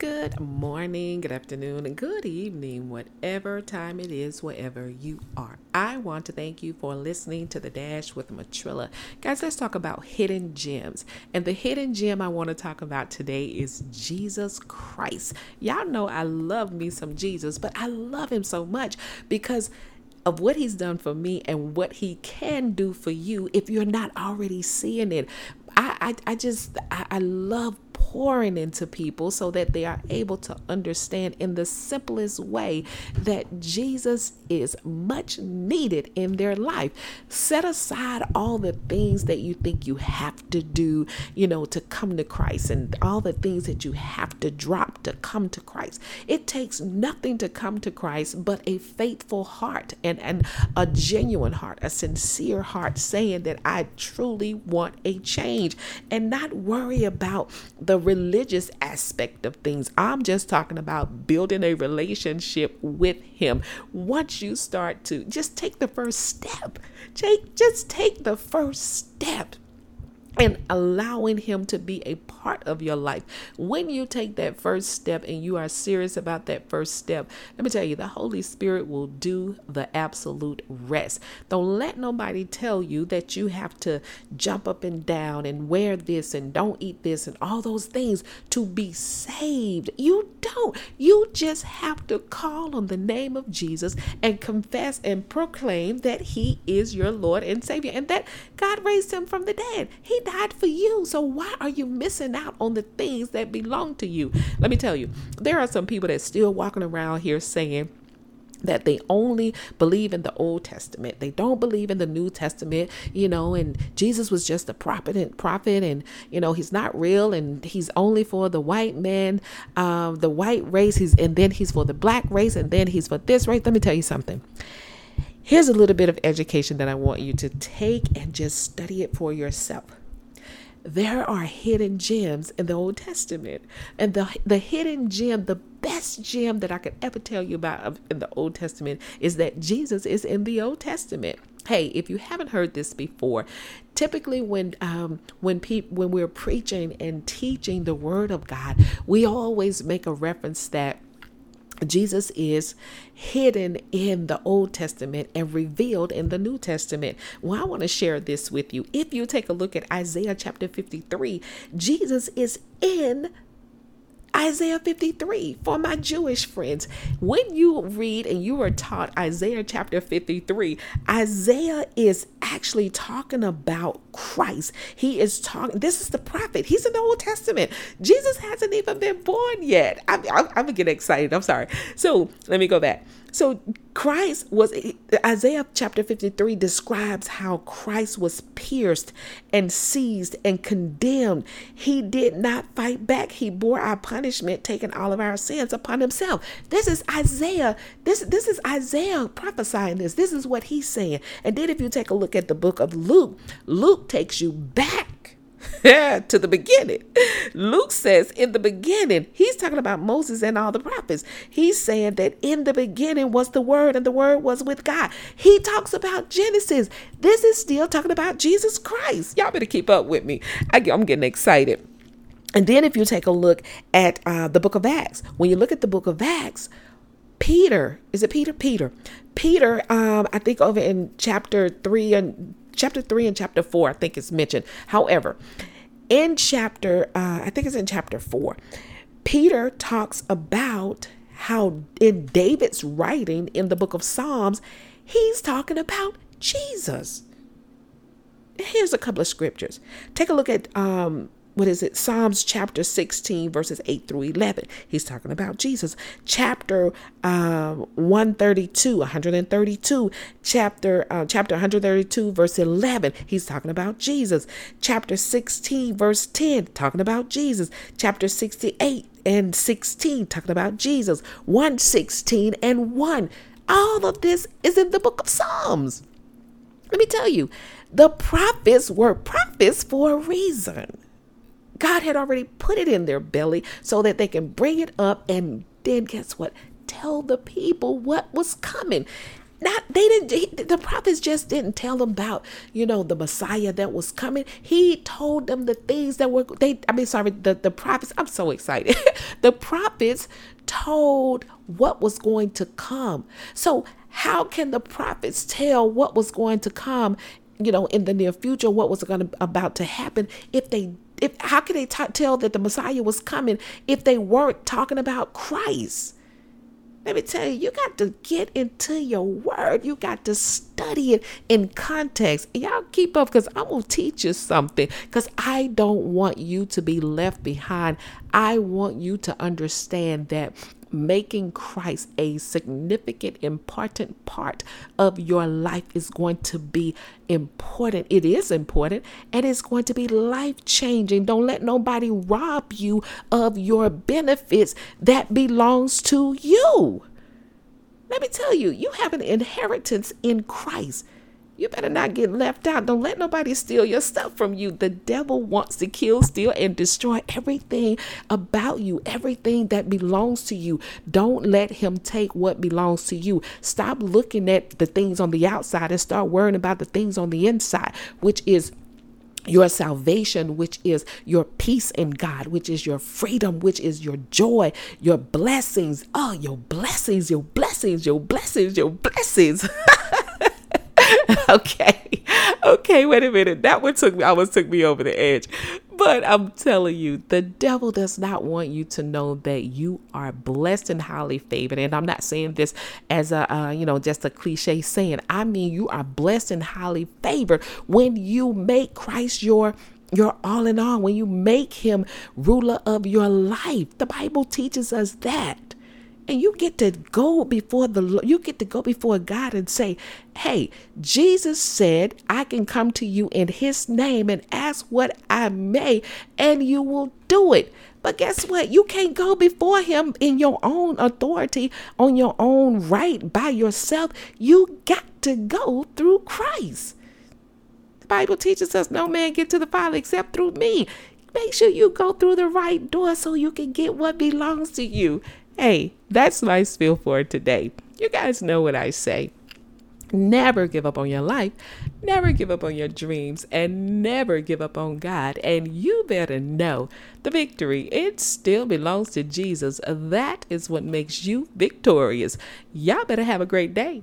Good morning, good afternoon, and good evening, whatever time it is, wherever you are. I want to thank you for listening to The Dash with Matrilla. Guys, let's talk about hidden gems. And the hidden gem I want to talk about today is Jesus Christ. Y'all know I love me some Jesus, but I love him so much because of what he's done for me and what he can do for you if you're not already seeing it. I, I, I just, I, I love pouring into people so that they are able to understand in the simplest way that Jesus is much needed in their life. Set aside all the things that you think you have to do, you know, to come to Christ and all the things that you have to drop to come to Christ. It takes nothing to come to Christ but a faithful heart and, and a genuine heart, a sincere heart saying that I truly want a change and not worry about the religious aspect of things. I'm just talking about building a relationship with Him. Once you start to just take the first step, take, just take the first step and allowing him to be a part of your life. When you take that first step and you are serious about that first step, let me tell you, the Holy Spirit will do the absolute rest. Don't let nobody tell you that you have to jump up and down and wear this and don't eat this and all those things to be saved. You don't. You just have to call on the name of Jesus and confess and proclaim that he is your Lord and Savior and that God raised him from the dead. He died for you. So why are you missing out on the things that belong to you? Let me tell you, there are some people that still walking around here saying, that they only believe in the Old Testament. They don't believe in the New Testament, you know, and Jesus was just a prophet and prophet and you know, he's not real and he's only for the white man, um, the white race, he's and then he's for the black race and then he's for this race. Let me tell you something. Here's a little bit of education that I want you to take and just study it for yourself there are hidden gems in the Old Testament. And the the hidden gem, the best gem that I could ever tell you about in the Old Testament is that Jesus is in the Old Testament. Hey, if you haven't heard this before, typically when um, when people when we're preaching and teaching the Word of God, we always make a reference that Jesus is hidden in the Old Testament and revealed in the New Testament. Well, I want to share this with you. If you take a look at Isaiah chapter 53, Jesus is in Isaiah 53 for my Jewish friends. When you read and you are taught Isaiah chapter 53, Isaiah is actually talking about Christ. He is talking, this is the prophet. He's in the Old Testament. Jesus hasn't even been born yet. I'm, I'm, I'm getting excited. I'm sorry. So let me go back. So Christ was Isaiah chapter 53 describes how Christ was pierced and seized and condemned. He did not fight back. He bore our punishment, taking all of our sins upon himself. This is Isaiah. This this is Isaiah prophesying this. This is what he's saying. And then if you take a look at the book of Luke, Luke takes you back to the beginning. Luke says, in the beginning, he's talking about Moses and all the prophets. He's saying that in the beginning was the Word, and the Word was with God. He talks about Genesis. This is still talking about Jesus Christ. Y'all better keep up with me. I, I'm getting excited. And then, if you take a look at uh, the book of Acts, when you look at the book of Acts, Peter, is it Peter? Peter. Peter, um, I think over in chapter 3 and chapter 3 and chapter 4, I think it's mentioned. However, in chapter, uh, I think it's in chapter 4, Peter talks about how in David's writing in the book of Psalms, he's talking about Jesus. Here's a couple of scriptures. Take a look at um, what is it? Psalms chapter 16, verses 8 through 11. He's talking about Jesus. Chapter uh, 132, 132, chapter, uh, chapter 132, verse 11. He's talking about Jesus. Chapter 16, verse 10, talking about Jesus. Chapter 68 and 16, talking about Jesus. 116 and 1. All of this is in the book of Psalms. Let me tell you, the prophets were prophets for a reason. God had already put it in their belly so that they can bring it up and then guess what? Tell the people what was coming. not they didn't he, the prophets just didn't tell them about you know the messiah that was coming he told them the things that were they i mean sorry the, the prophets i'm so excited the prophets told what was going to come so how can the prophets tell what was going to come you know in the near future what was going to about to happen if they if how can they t- tell that the messiah was coming if they weren't talking about christ let me tell you, you got to get into your word. You got to study it in context. Y'all keep up because I'm going to teach you something because I don't want you to be left behind. I want you to understand that making Christ a significant, important part of your life is going to be important. It is important and it's going to be life changing. Don't let nobody rob you of your benefits that belongs to you. Let me tell you, you have an inheritance in Christ. You better not get left out. Don't let nobody steal your stuff from you. The devil wants to kill, steal, and destroy everything about you, everything that belongs to you. Don't let him take what belongs to you. Stop looking at the things on the outside and start worrying about the things on the inside, which is your salvation, which is your peace in God, which is your freedom, which is your joy, your blessings. Oh, your blessings, your blessings, your blessings, your blessings. okay. Okay, wait a minute. That one took me almost took me over the edge. But I'm telling you, the devil does not want you to know that you are blessed and highly favored. And I'm not saying this as a, uh, you know, just a cliche saying. I mean, you are blessed and highly favored when you make Christ your your all in all, when you make him ruler of your life. The Bible teaches us that. And you get to go before the you get to go before God and say, "Hey, Jesus said, I can come to you in his name and ask what I may, and you will do it." But guess what? You can't go before him in your own authority, on your own right by yourself. You got to go through Christ. The Bible teaches us no man get to the Father except through me. Make sure you go through the right door so you can get what belongs to you. Hey, that's my spiel for today. You guys know what I say. Never give up on your life, never give up on your dreams, and never give up on God. And you better know the victory, it still belongs to Jesus. That is what makes you victorious. Y'all better have a great day.